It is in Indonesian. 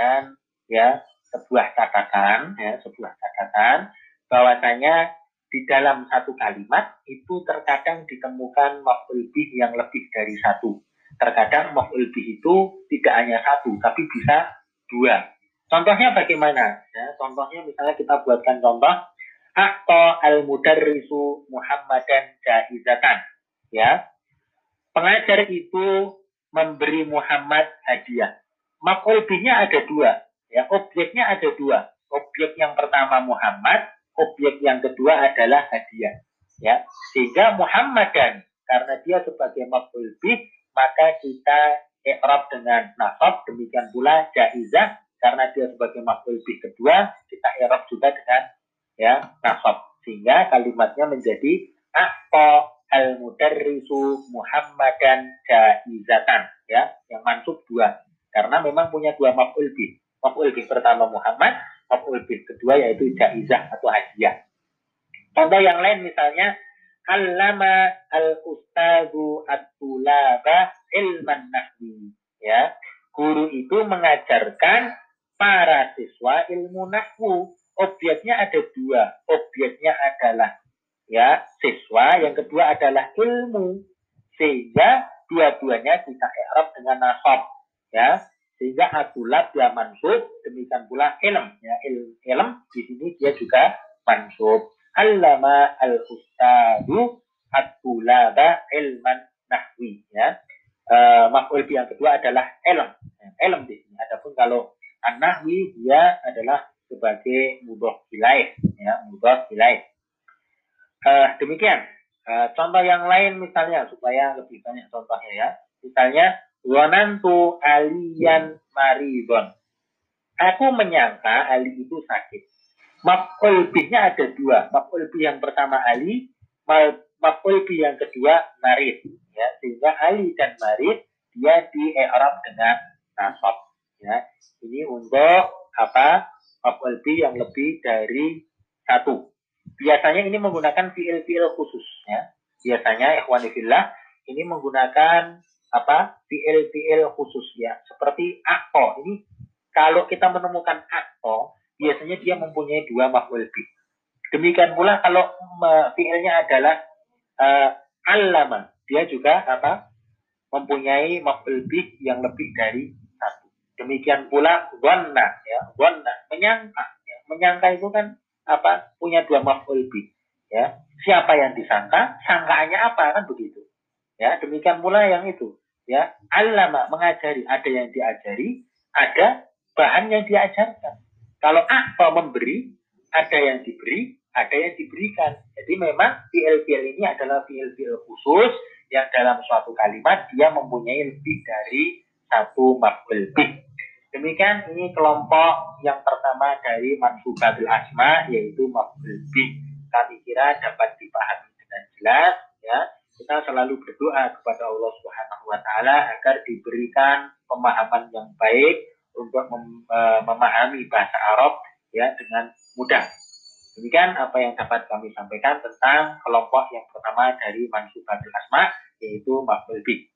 dengan ya sebuah catatan ya sebuah catatan bahwasanya di dalam satu kalimat itu terkadang ditemukan maf'ul bih yang lebih dari satu. Terkadang maf'ul bih itu tidak hanya satu, tapi bisa dua. Contohnya bagaimana? Ya, contohnya misalnya kita buatkan contoh Akto al-mudarrisu Muhammadan jaizatan. Ya. Pengajar itu memberi Muhammad hadiah. Maf'ul bihnya ada dua. Ya, objeknya ada dua. Objek yang pertama Muhammad, objek yang kedua adalah hadiah. Ya, sehingga Muhammadan karena dia sebagai maf'ul bih maka kita i'rab dengan nasab demikian pula jaizah karena dia sebagai maf'ul bih kedua kita i'rab juga dengan ya nasab sehingga kalimatnya menjadi aqta al mudarrisu Muhammadan jaizatan ya yang mansub dua memang punya dua maf'ul bih maf'ul bih pertama Muhammad maf'ul bih kedua yaitu jaizah atau hadiah. Contoh yang lain misalnya Allama al-ustadu at-tulaba ilman nahwi. Ya, guru itu mengajarkan para siswa ilmu nahwu. Objeknya ada dua. Objeknya adalah ya siswa, yang kedua adalah ilmu. Sehingga dua-duanya kita i'rab dengan nasab. Ya, sehingga atulab dia mansub demikian pula ilm. Ya il, ilm di sini dia juga mansub. Allama al ustadu atulaba ilman nahwi ya. Uh, maf'ul yang kedua adalah ilm. Ilm di sini. Adapun kalau an-nahwi dia adalah sebagai mudhof ilaih ya mudhof ilaih uh, demikian. Uh, contoh yang lain misalnya supaya lebih banyak contohnya ya. Misalnya Wanantu aliyan maridon. Aku menyangka Ali itu sakit. Maf'ul bihnya ada dua. Maf'ul bih yang pertama Ali, maf'ul bih yang kedua marid. Ya, sehingga Ali dan marid dia di i'rab dengan nasab. Ya, ini untuk apa? Maf'ul bih yang lebih dari satu. Biasanya ini menggunakan fiil-fiil khusus. Ya. Biasanya ikhwanifillah ini menggunakan apa fiil khusus ya seperti akto ini kalau kita menemukan akto biasanya dia mempunyai dua maf'ul bih demikian pula kalau fiilnya adalah uh, alama dia juga apa mempunyai maf'ul bih yang lebih dari satu. Demikian pula wana ya. Wana menyangka ya. menyangka itu kan apa punya dua maf'ul bih ya. Siapa yang disangka? Sangkaannya apa? Kan begitu ya. Demikian pula yang itu ya alama mengajari. Ada yang diajari ada bahan yang diajarkan. Kalau apa memberi ada yang diberi ada yang diberikan. Jadi memang fiil-fiil ini adalah fiil-fiil khusus yang dalam suatu kalimat dia mempunyai lebih dari satu bih demikian ini kelompok yang pertama dari mansubatul asma yaitu maf'ul bih kami kira dapat dipahami dengan jelas ya kita selalu berdoa kepada Allah Subhanahu wa taala agar diberikan pemahaman yang baik untuk mem e, memahami bahasa Arab ya dengan mudah. Demikian apa yang dapat kami sampaikan tentang kelompok yang pertama dari mansubatul asma yaitu maf'ul bih.